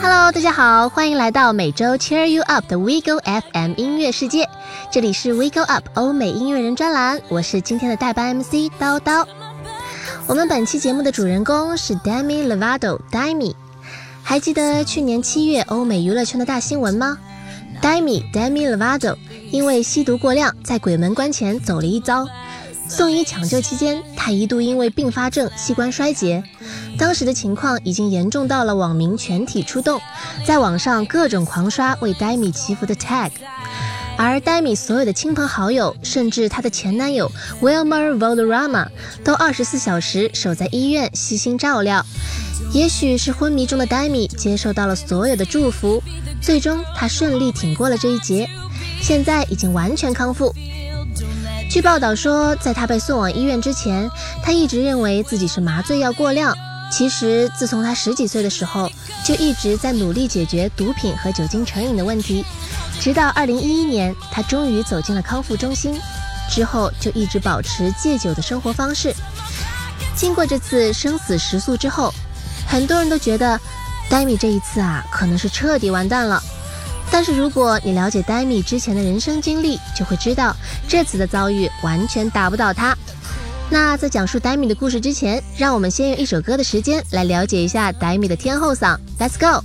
Hello，大家好，欢迎来到每周 Cheer You Up 的 We Go FM 音乐世界。这里是 We Go Up 欧美音乐人专栏，我是今天的代班 MC 叨叨。我们本期节目的主人公是 Demi Lovato，Demi。还记得去年七月欧美娱乐圈的大新闻吗？Demi Demi Lovato 因为吸毒过量，在鬼门关前走了一遭。送医抢救期间，他一度因为并发症器官衰竭，当时的情况已经严重到了网民全体出动，在网上各种狂刷为黛米祈福的 tag，而黛米所有的亲朋好友，甚至她的前男友 Wilmer Valderrama 都二十四小时守在医院悉心照料。也许是昏迷中的黛米接受到了所有的祝福，最终她顺利挺过了这一劫，现在已经完全康复。据报道说，在他被送往医院之前，他一直认为自己是麻醉药过量。其实，自从他十几岁的时候，就一直在努力解决毒品和酒精成瘾的问题。直到2011年，他终于走进了康复中心，之后就一直保持戒酒的生活方式。经过这次生死时速之后，很多人都觉得，黛米这一次啊，可能是彻底完蛋了。但是如果你了解黛米之前的人生经历，就会知道这次的遭遇完全打不倒他。那在讲述黛米的故事之前，让我们先用一首歌的时间来了解一下黛米的天后嗓。Let's go。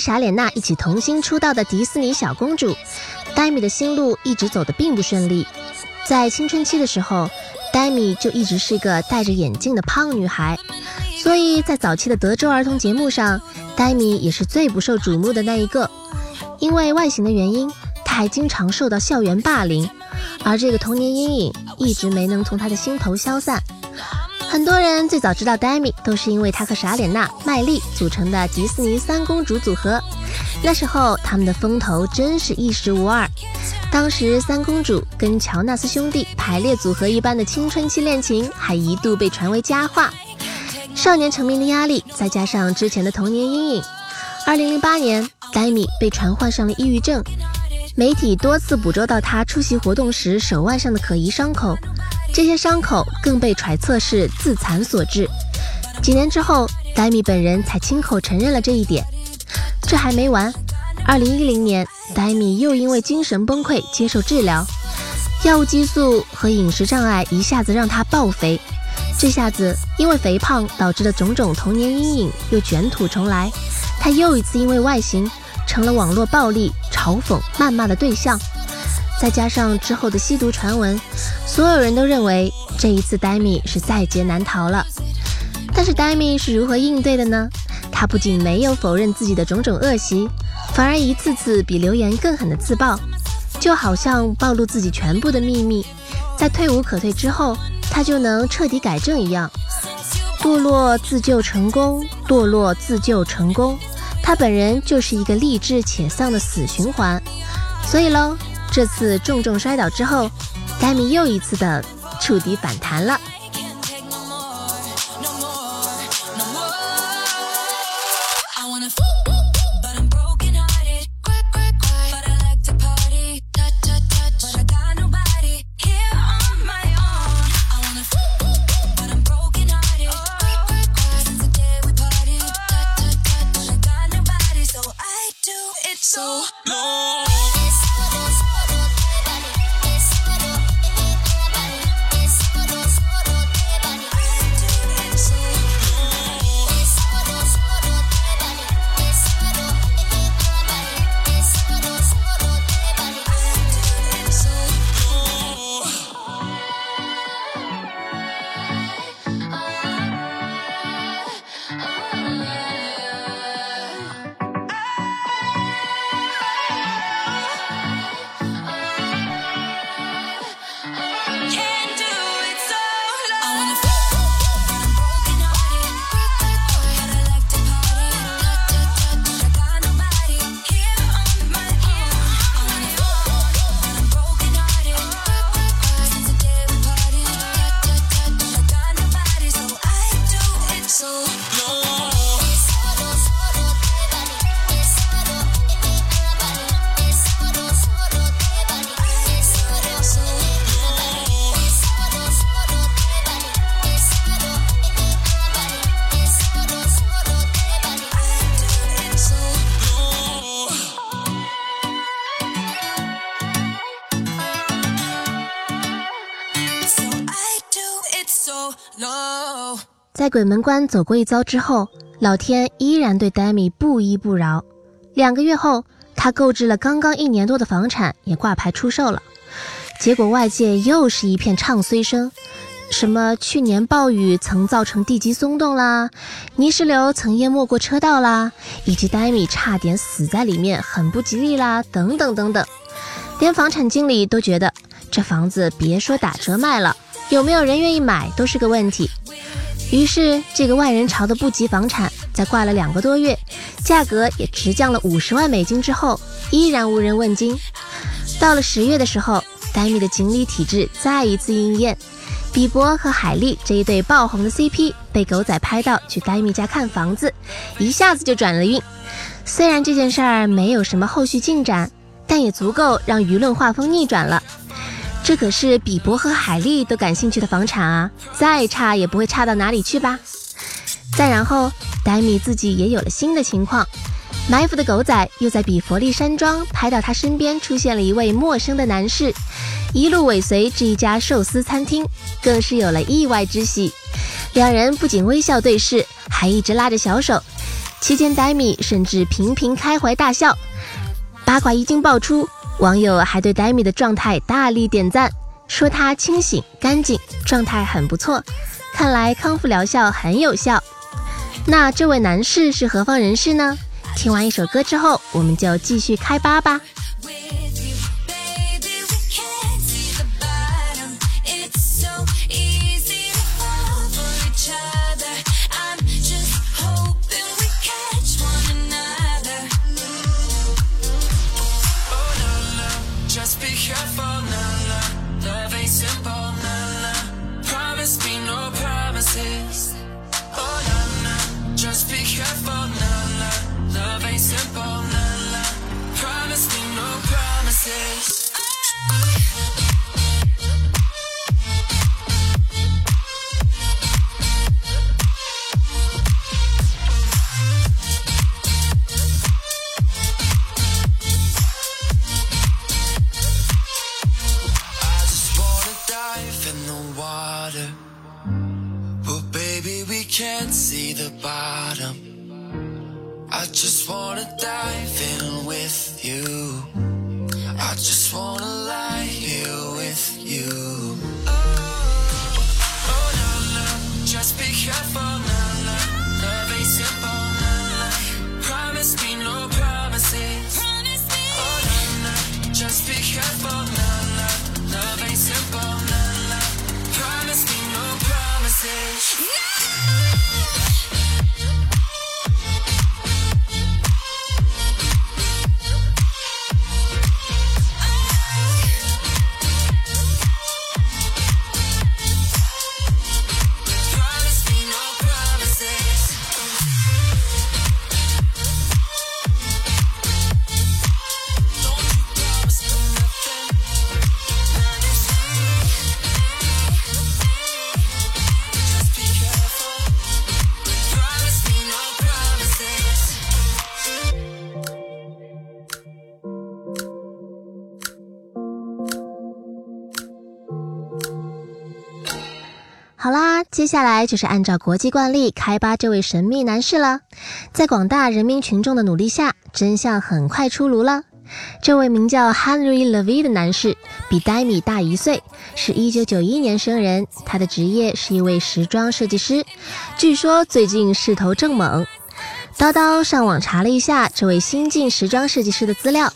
作为跟傻脸娜一起童星出道的迪士尼小公主，黛米的心路一直走得并不顺利。在青春期的时候，黛米就一直是个戴着眼镜的胖女孩，所以在早期的德州儿童节目上，黛米也是最不受瞩目的那一个。因为外形的原因，她还经常受到校园霸凌，而这个童年阴影一直没能从她的心头消散。很多人最早知道黛米，都是因为她和傻脸娜、麦莉组成的迪士尼三公主组合。那时候他们的风头真是一时无二。当时三公主跟乔纳斯兄弟排列组合一般的青春期恋情，还一度被传为佳话。少年成名的压力，再加上之前的童年阴影，2008年，黛米被传患上了抑郁症。媒体多次捕捉到她出席活动时手腕上的可疑伤口。这些伤口更被揣测是自残所致。几年之后，黛米本人才亲口承认了这一点。这还没完，二零一零年，黛米又因为精神崩溃接受治疗，药物激素和饮食障碍一下子让她暴肥。这下子，因为肥胖导致的种种童年阴影又卷土重来，她又一次因为外形成了网络暴力。嘲讽、谩骂的对象。再加上之后的吸毒传闻，所有人都认为这一次黛米是在劫难逃了。但是黛米是如何应对的呢？她不仅没有否认自己的种种恶习，反而一次次比留言更狠的自爆，就好像暴露自己全部的秘密，在退无可退之后，她就能彻底改正一样。堕落自救成功，堕落自救成功，她本人就是一个励志且丧的死循环。所以喽。这次重重摔倒之后，戴米又一次的触底反弹了。No 在鬼门关走过一遭之后，老天依然对黛米不依不饶。两个月后，他购置了刚刚一年多的房产也挂牌出售了。结果外界又是一片唱衰声，什么去年暴雨曾造成地基松动啦，泥石流曾淹没过车道啦，以及黛米差点死在里面，很不吉利啦，等等等等。连房产经理都觉得这房子别说打折卖了，有没有人愿意买都是个问题。于是，这个万人潮的不吉房产，在挂了两个多月，价格也直降了五十万美金之后，依然无人问津。到了十月的时候，黛米的锦鲤体质再一次应验，比伯和海莉这一对爆红的 CP 被狗仔拍到去黛米家看房子，一下子就转了运。虽然这件事儿没有什么后续进展，但也足够让舆论画风逆转了。这可是比伯和海莉都感兴趣的房产啊，再差也不会差到哪里去吧。再然后，黛米自己也有了新的情况，埋伏的狗仔又在比佛利山庄拍到他身边出现了一位陌生的男士，一路尾随至一家寿司餐厅，更是有了意外之喜。两人不仅微笑对视，还一直拉着小手，期间黛米甚至频频开怀大笑。八卦一经爆出。网友还对黛米的状态大力点赞，说他清醒、干净，状态很不错。看来康复疗效很有效。那这位男士是何方人士呢？听完一首歌之后，我们就继续开扒吧。接下来就是按照国际惯例开扒这位神秘男士了。在广大人民群众的努力下，真相很快出炉了。这位名叫 Henry Levy 的男士比戴米大一岁，是一九九一年生人。他的职业是一位时装设计师，据说最近势头正猛。叨叨上网查了一下这位新晋时装设计师的资料。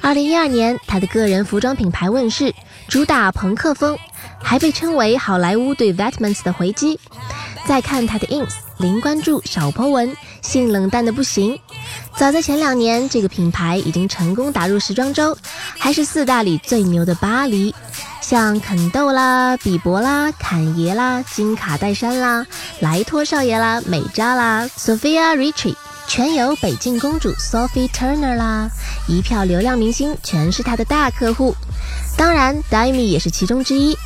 二零一二年，他的个人服装品牌问世，主打朋克风。还被称为好莱坞对 VETEMENTS 的回击。再看他的 ins，零关注，少 po 文，性冷淡的不行。早在前两年，这个品牌已经成功打入时装周，还是四大里最牛的巴黎。像肯豆啦、比伯啦、坎爷啦、金卡戴珊啦、莱托少爷啦、美扎啦、Sophia Richie，全由北境公主 Sophie Turner 啦，一票流量明星全是他的大客户。当然 d a m i 也是其中之一。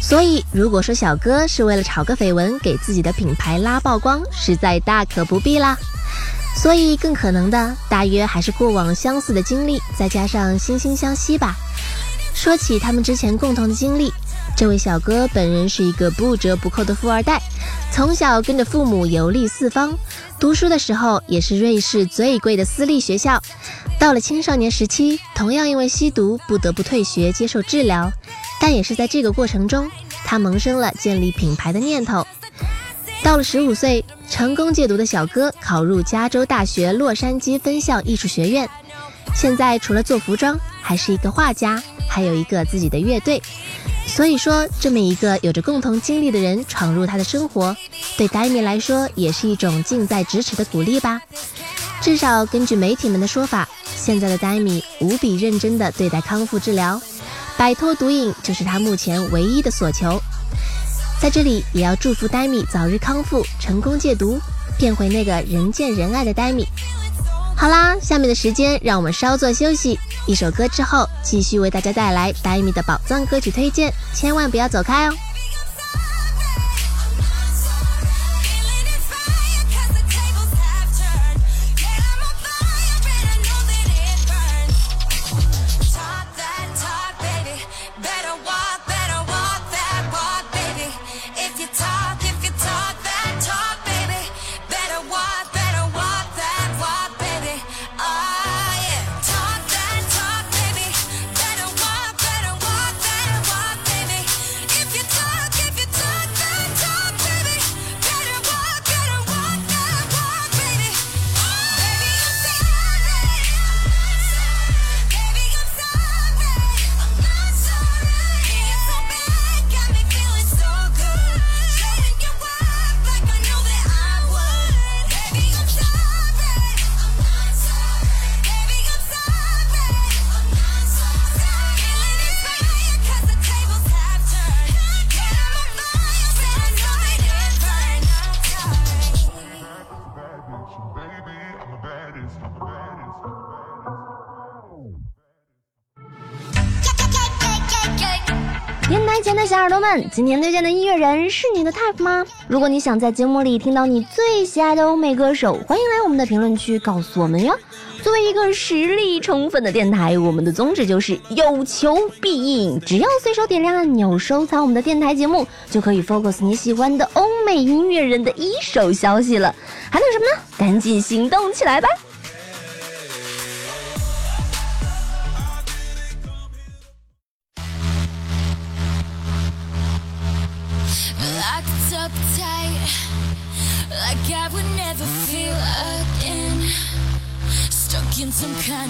所以，如果说小哥是为了炒个绯闻，给自己的品牌拉曝光，实在大可不必啦。所以，更可能的大约还是过往相似的经历，再加上惺惺相惜吧。说起他们之前共同的经历，这位小哥本人是一个不折不扣的富二代，从小跟着父母游历四方，读书的时候也是瑞士最贵的私立学校。到了青少年时期，同样因为吸毒不得不退学接受治疗。但也是在这个过程中，他萌生了建立品牌的念头。到了十五岁，成功戒毒的小哥考入加州大学洛杉矶分校艺术学院。现在除了做服装，还是一个画家，还有一个自己的乐队。所以说，这么一个有着共同经历的人闯入他的生活，对戴米来说也是一种近在咫尺的鼓励吧。至少根据媒体们的说法，现在的戴米无比认真地对待康复治疗。摆脱毒瘾就是他目前唯一的所求，在这里也要祝福呆米早日康复，成功戒毒，变回那个人见人爱的呆米。好啦，下面的时间让我们稍作休息，一首歌之后继续为大家带来呆米的宝藏歌曲推荐，千万不要走开哦。今天推荐的音乐人是你的 type 吗？如果你想在节目里听到你最喜爱的欧美歌手，欢迎来我们的评论区告诉我们哟。作为一个实力充分的电台，我们的宗旨就是有求必应。只要随手点亮按钮，收藏我们的电台节目，就可以 focus 你喜欢的欧美音乐人的一手消息了。还等什么呢？赶紧行动起来吧！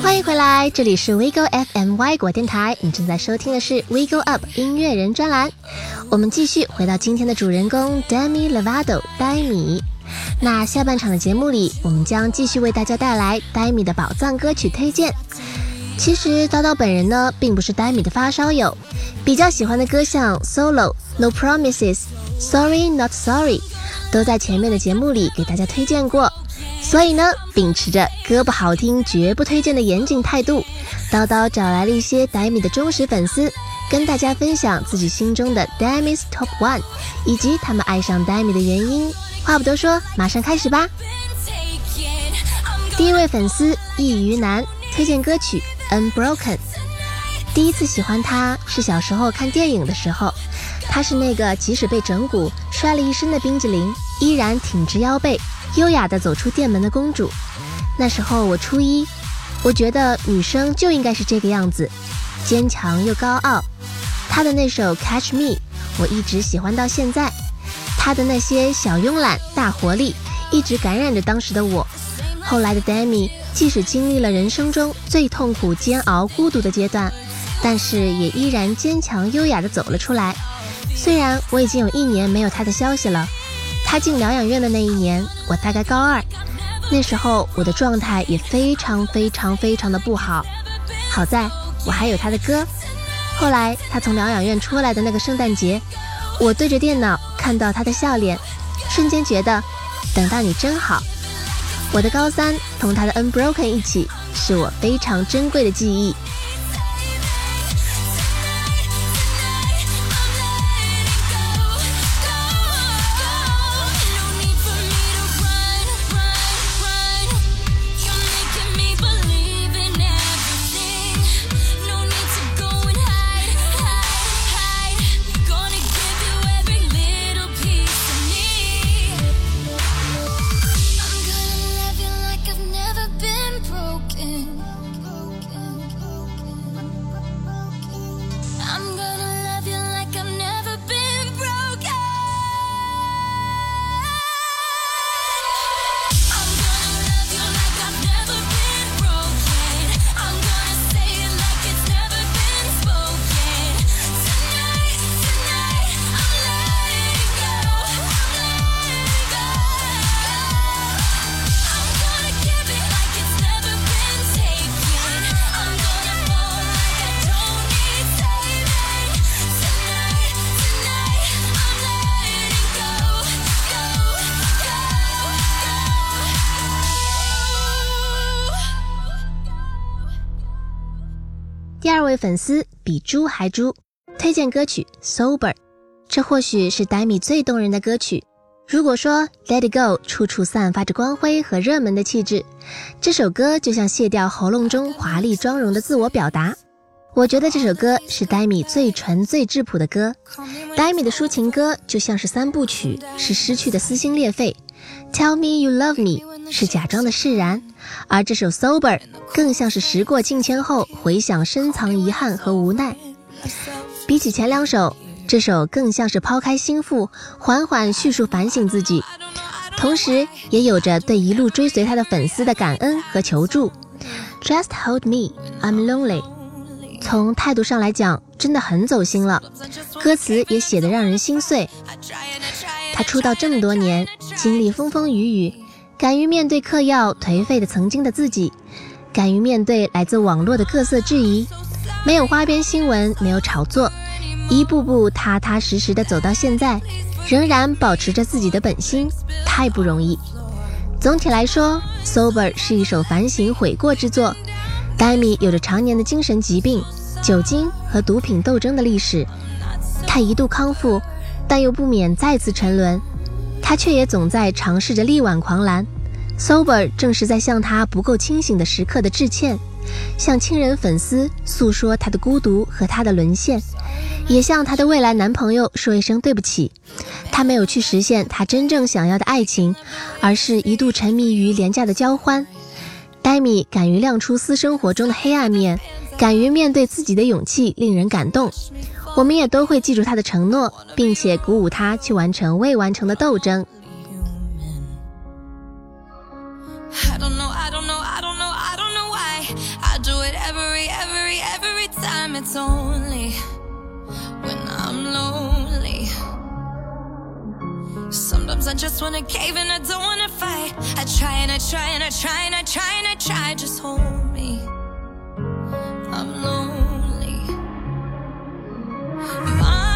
欢迎回来，这里是 WeGo FM 外国电台，你正在收听的是 WeGo Up 音乐人专栏。我们继续回到今天的主人公 Demi Lovato 呆米。那下半场的节目里，我们将继续为大家带来呆米的宝藏歌曲推荐。其实叨叨本人呢，并不是呆米的发烧友，比较喜欢的歌像 Solo、No Promises、Sorry Not Sorry，都在前面的节目里给大家推荐过。所以呢，秉持着歌不好听绝不推荐的严谨态度，叨叨找来了一些呆米的忠实粉丝，跟大家分享自己心中的 Demi's Top One，以及他们爱上呆米的原因。话不多说，马上开始吧。第一位粉丝易于南推荐歌曲《Unbroken》。第一次喜欢他是小时候看电影的时候，他是那个即使被整蛊摔了一身的冰激凌，依然挺直腰背。优雅地走出店门的公主。那时候我初一，我觉得女生就应该是这个样子，坚强又高傲。她的那首《Catch Me》，我一直喜欢到现在。她的那些小慵懒、大活力，一直感染着当时的我。后来的 Demi，即使经历了人生中最痛苦、煎熬、孤独的阶段，但是也依然坚强优雅地走了出来。虽然我已经有一年没有她的消息了。他进疗养院的那一年，我大概高二，那时候我的状态也非常非常非常的不好。好在我还有他的歌。后来他从疗养院出来的那个圣诞节，我对着电脑看到他的笑脸，瞬间觉得等到你真好。我的高三同他的 Unbroken 一起，是我非常珍贵的记忆。粉丝比猪还猪，推荐歌曲《Sober》，这或许是黛米最动人的歌曲。如果说《Let It Go》处处散发着光辉和热门的气质，这首歌就像卸掉喉咙中华丽妆容的自我表达。我觉得这首歌是黛米最纯最质朴的歌。黛米的抒情歌就像是三部曲，是失去的撕心裂肺。Tell me you love me 是假装的释然，而这首 Sober 更像是时过境迁后回想深藏遗憾和无奈。比起前两首，这首更像是抛开心腹，缓缓叙述反省自己，同时也有着对一路追随他的粉丝的感恩和求助。Just hold me, I'm lonely。从态度上来讲，真的很走心了，歌词也写得让人心碎。他出道这么多年，经历风风雨雨，敢于面对嗑药颓废的曾经的自己，敢于面对来自网络的各色质疑，没有花边新闻，没有炒作，一步步踏踏实实的走到现在，仍然保持着自己的本心，太不容易。总体来说，《Sober》是一首反省悔过之作。黛米有着常年的精神疾病、酒精和毒品斗争的历史，他一度康复。但又不免再次沉沦，他却也总在尝试着力挽狂澜。Sober 正是在向他不够清醒的时刻的致歉，向亲人粉丝诉说他的孤独和他的沦陷，也向他的未来男朋友说一声对不起。他没有去实现他真正想要的爱情，而是一度沉迷于廉价的交欢。黛米敢于亮出私生活中的黑暗面，敢于面对自己的勇气令人感动。我们也都会记住他的承诺，并且鼓舞他去完成未完成的斗争。My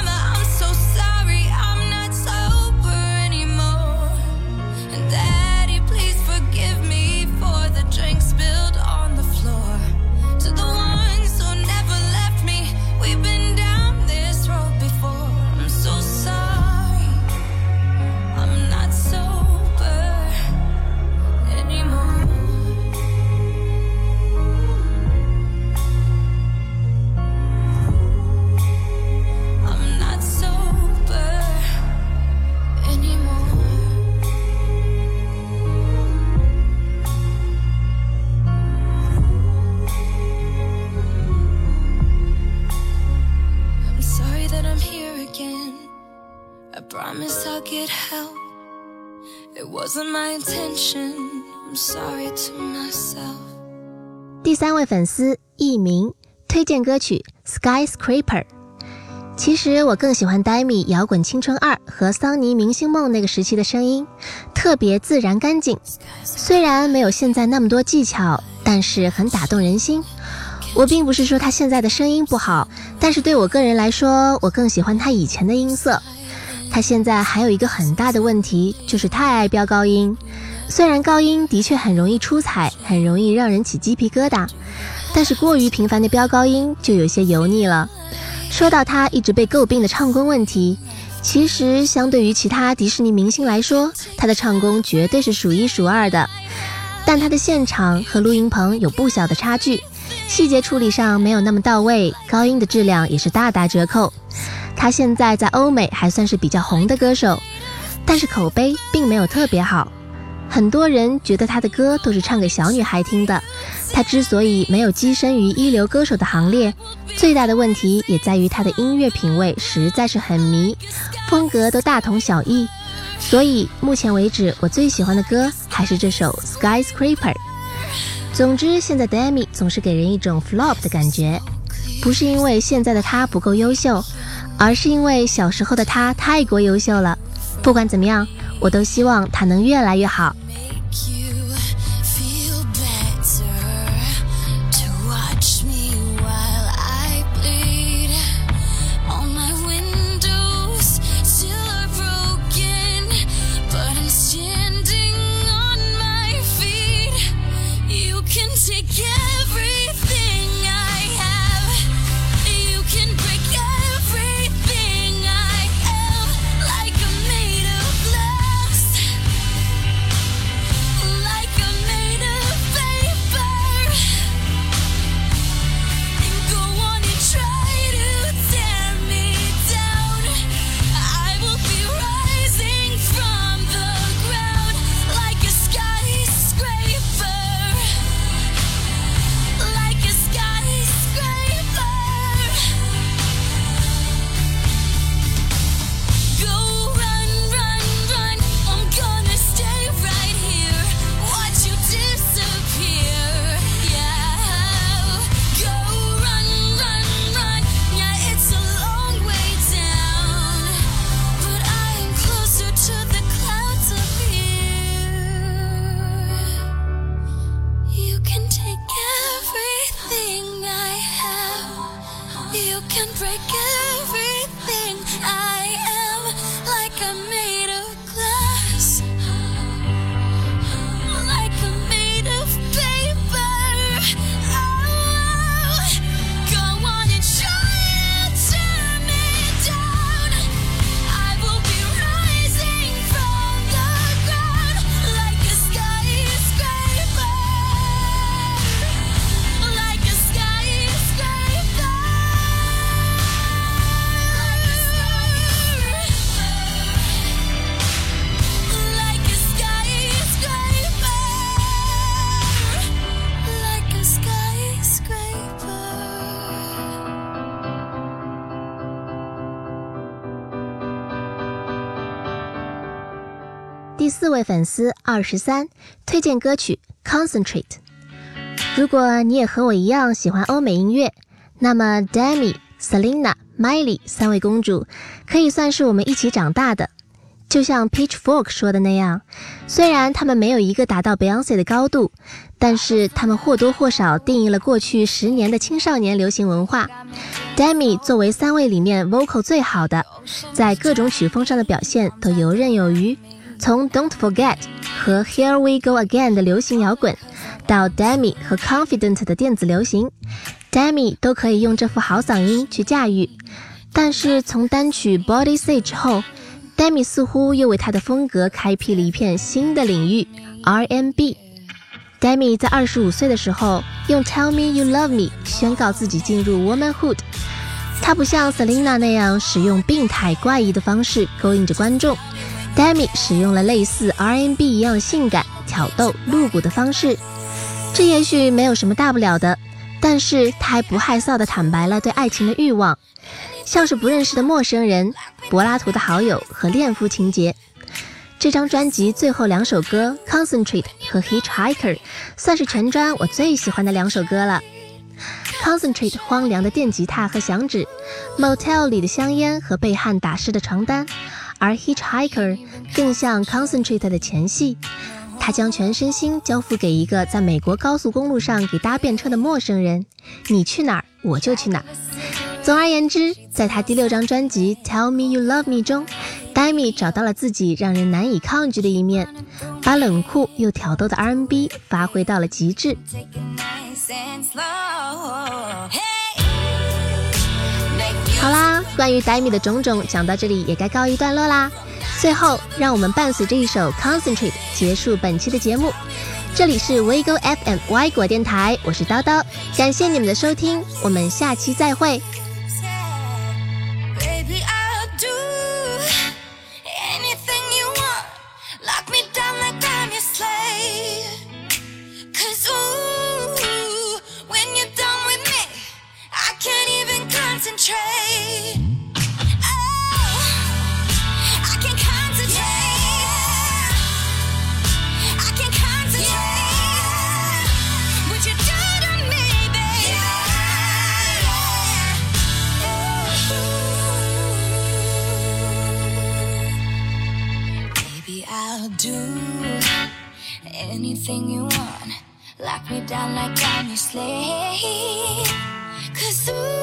粉丝艺名推荐歌曲《Skyscraper》。其实我更喜欢黛米《摇滚青春二》和桑尼《明星梦》那个时期的声音，特别自然干净。虽然没有现在那么多技巧，但是很打动人心。我并不是说他现在的声音不好，但是对我个人来说，我更喜欢他以前的音色。他现在还有一个很大的问题，就是太爱飙高音。虽然高音的确很容易出彩，很容易让人起鸡皮疙瘩，但是过于频繁的飙高音就有些油腻了。说到他一直被诟病的唱功问题，其实相对于其他迪士尼明星来说，他的唱功绝对是数一数二的。但他的现场和录音棚有不小的差距，细节处理上没有那么到位，高音的质量也是大打折扣。他现在在欧美还算是比较红的歌手，但是口碑并没有特别好。很多人觉得他的歌都是唱给小女孩听的。他之所以没有跻身于一流歌手的行列，最大的问题也在于他的音乐品味实在是很迷，风格都大同小异。所以目前为止，我最喜欢的歌还是这首《Skyscraper》。总之，现在 Demi 总是给人一种 flop 的感觉，不是因为现在的他不够优秀，而是因为小时候的他太过优秀了。不管怎么样，我都希望他能越来越好。第四位粉丝二十三推荐歌曲《Concentrate》。如果你也和我一样喜欢欧美音乐，那么 Demi、Selena、Miley 三位公主可以算是我们一起长大的。就像 Pitchfork 说的那样，虽然他们没有一个达到 Beyonce 的高度，但是他们或多或少定义了过去十年的青少年流行文化。Demi 作为三位里面 vocal 最好的，在各种曲风上的表现都游刃有余。从 Don't Forget 和 Here We Go Again 的流行摇滚，到 Demi 和 Confident 的电子流行，Demi 都可以用这副好嗓音去驾驭。但是从单曲 Body Say 之后，Demi 似乎又为他的风格开辟了一片新的领域 ——R&B。Demi 在二十五岁的时候用《Tell Me You Love Me》宣告自己进入 womanhood。她不像 Selena 那样使用病态怪异的方式勾引着观众，Demi 使用了类似 R&B 一样性感、挑逗、露骨的方式。这也许没有什么大不了的，但是她还不害臊地坦白了对爱情的欲望。像是不认识的陌生人、柏拉图的好友和恋夫情节。这张专辑最后两首歌《Concentrate》和《Hitchhiker》算是全专我最喜欢的两首歌了。《Concentrate》荒凉的电吉他和响指，Motel 里的香烟和被汗打湿的床单，而《Hitchhiker》更像《Concentrate》的前戏。他将全身心交付给一个在美国高速公路上给搭便车的陌生人，你去哪儿我就去哪儿。总而言之，在他第六张专辑《Tell Me You Love Me》中，Demi 找到了自己让人难以抗拒的一面，把冷酷又挑逗的 R&B 发挥到了极致。好啦，关于 Demi 的种种讲到这里也该告一段落啦。最后，让我们伴随着一首《Concentrate》结束本期的节目。这里是 WeGo FM Y 果电台，我是叨叨，感谢你们的收听，我们下期再会。Anything you want. Lock me down like I'm your slave. Cause ooh,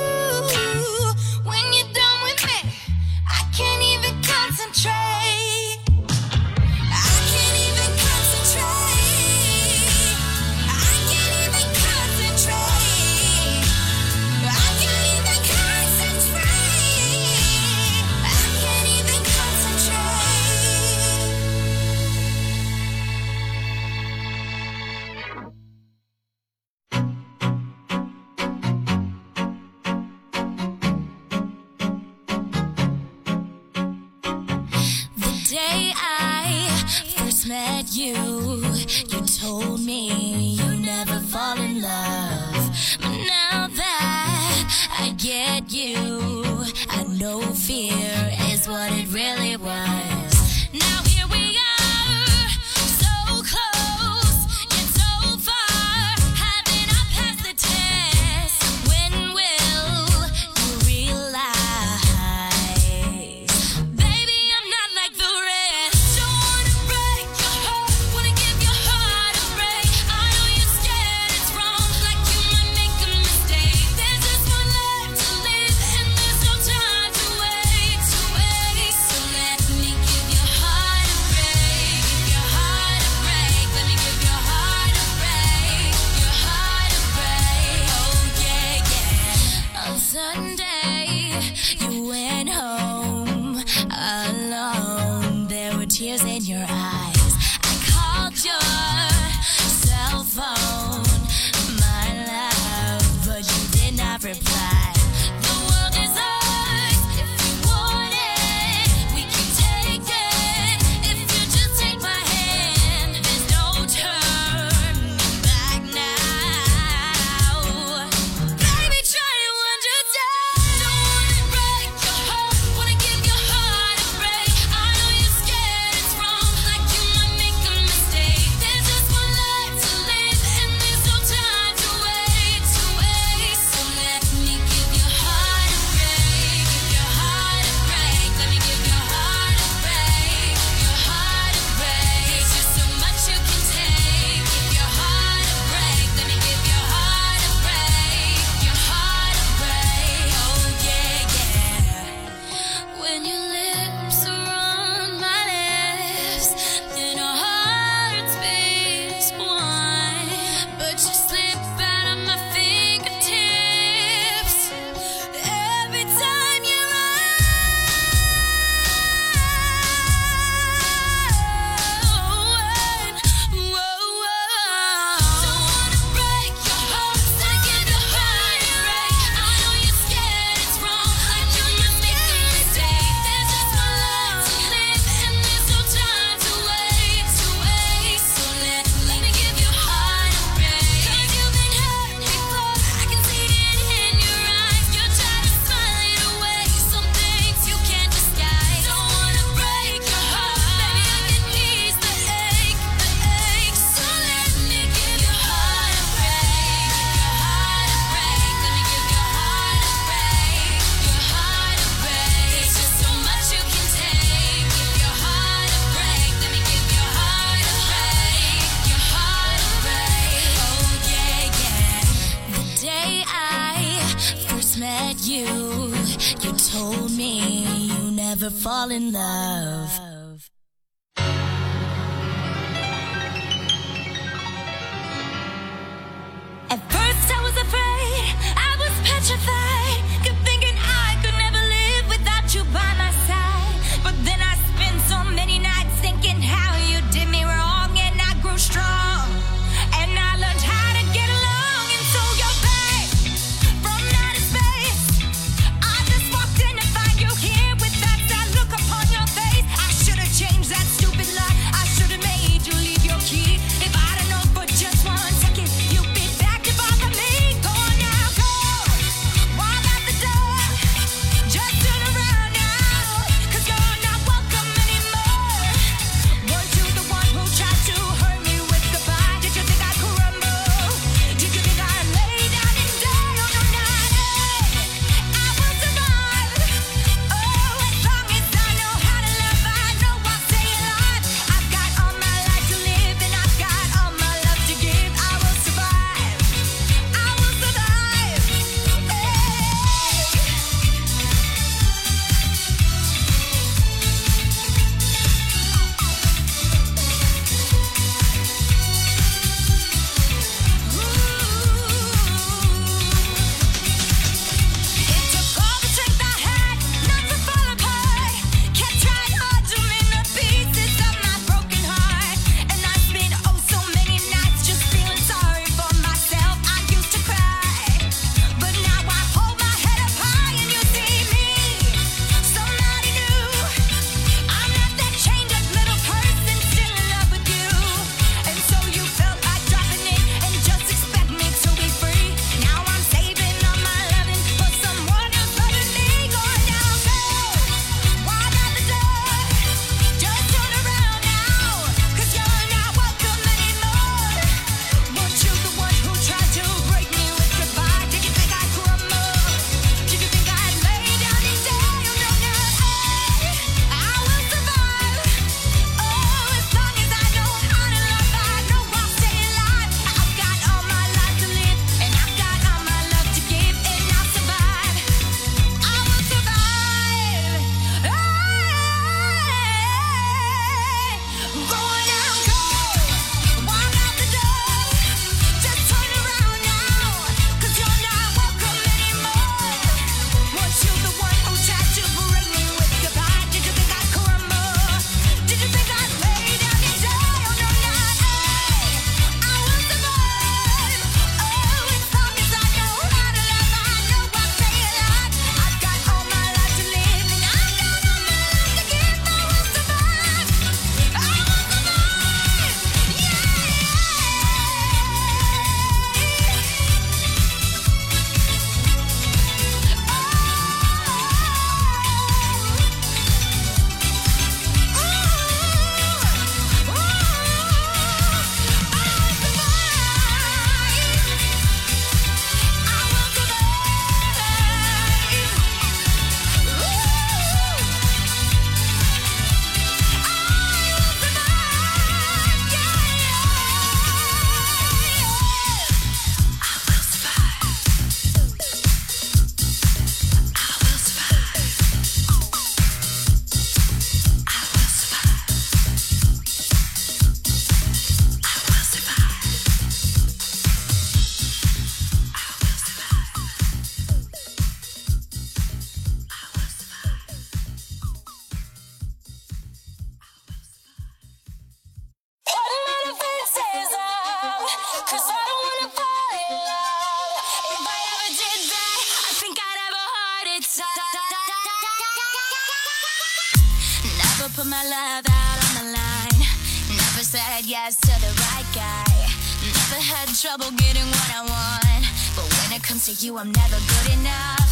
to you I'm never good enough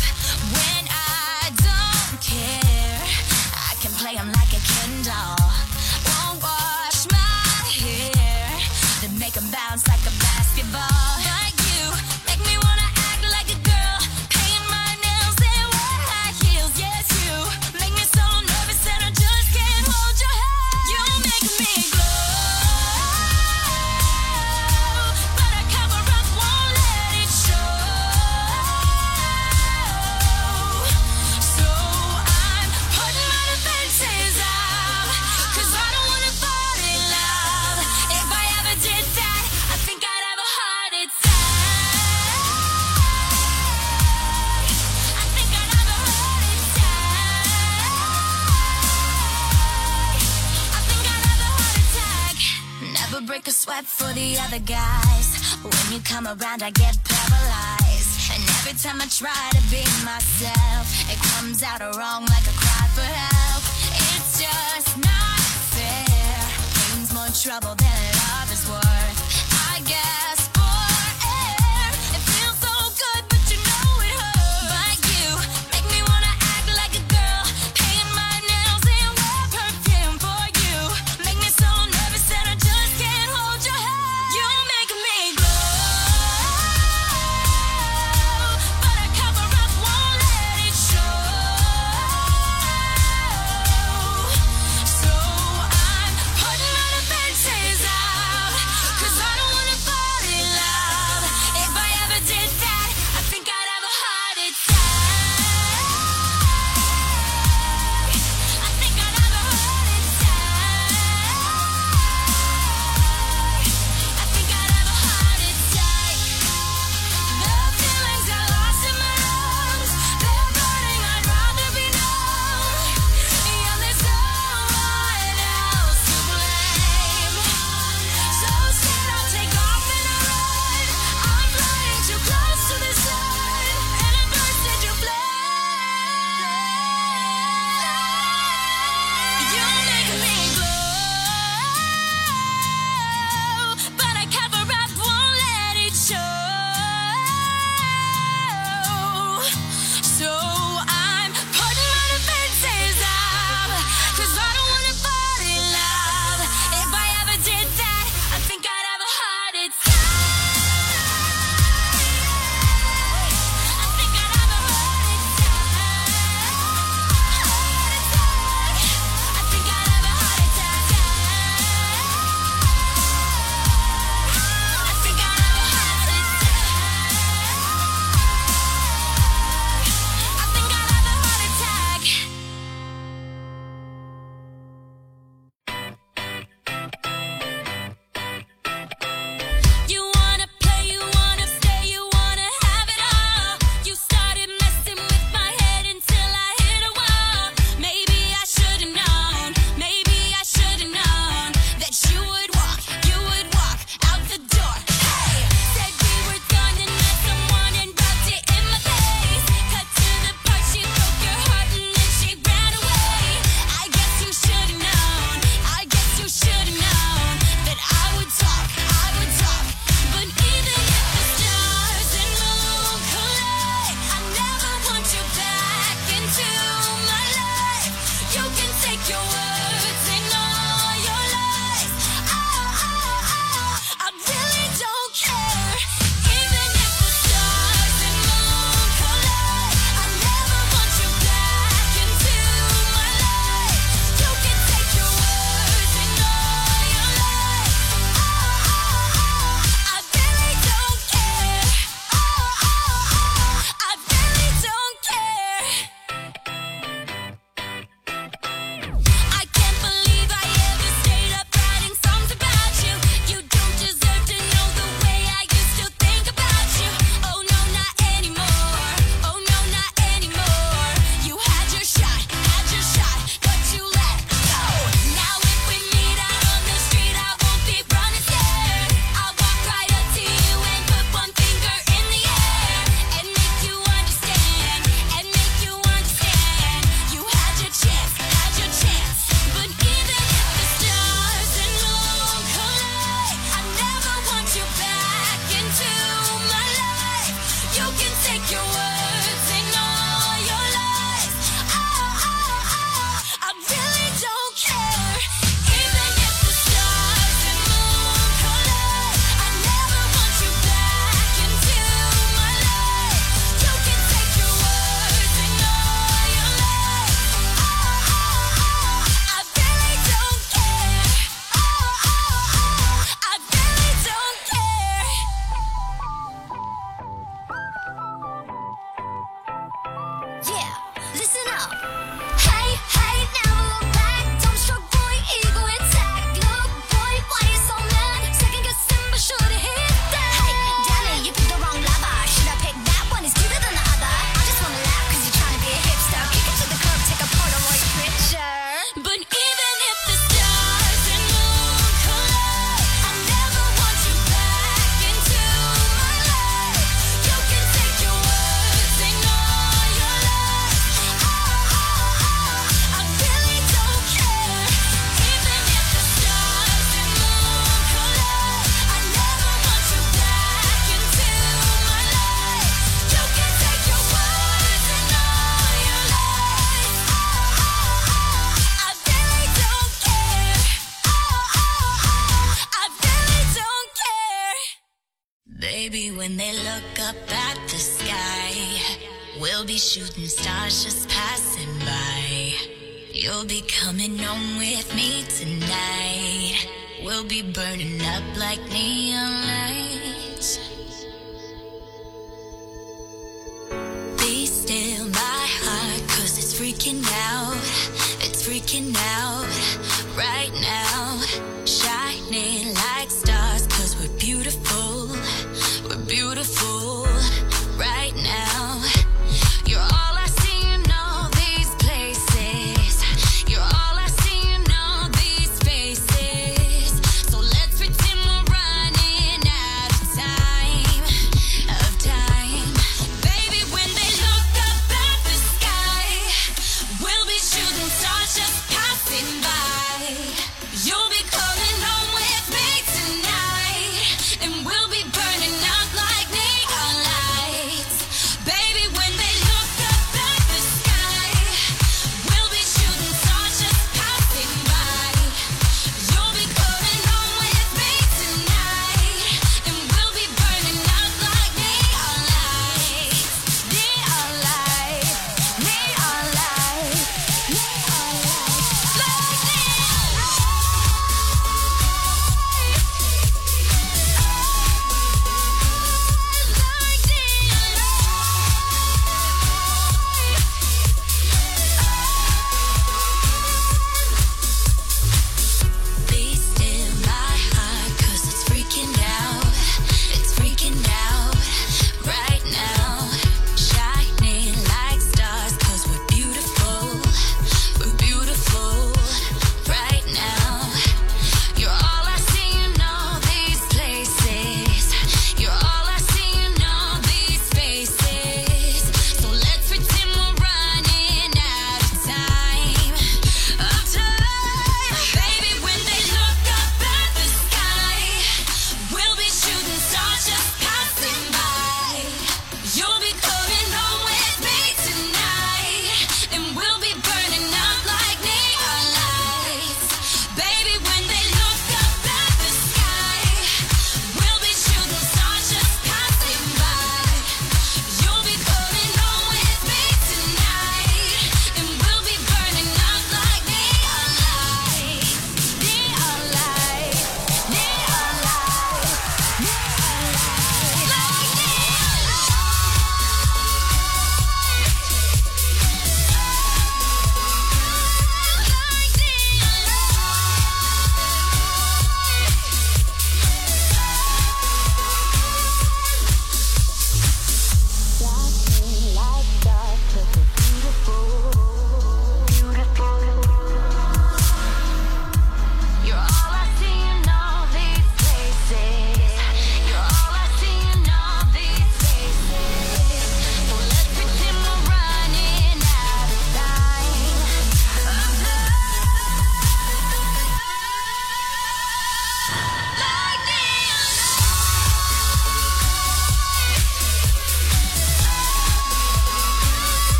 when I don't care. I can play them like a Kindle. The other guys. When you come around, I get paralyzed. And every time I try to be myself, it comes out wrong like a cry for help. It's just not fair. Pain's more trouble than up at the sky, we'll be shooting stars just passing by. You'll be coming home with me tonight. We'll be burning up like neon lights. Be still my heart, cause it's freaking out. It's freaking out right now.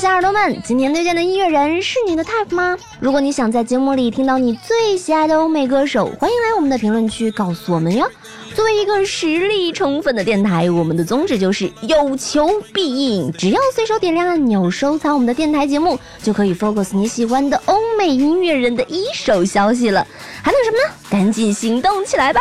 小耳朵们，今天推荐的音乐人是你的 type 吗？如果你想在节目里听到你最喜爱的欧美歌手，欢迎来我们的评论区告诉我们哟。作为一个实力充分的电台，我们的宗旨就是有求必应，只要随手点亮按钮收藏我们的电台节目，就可以 focus 你喜欢的欧美音乐人的一手消息了。还等什么呢？赶紧行动起来吧！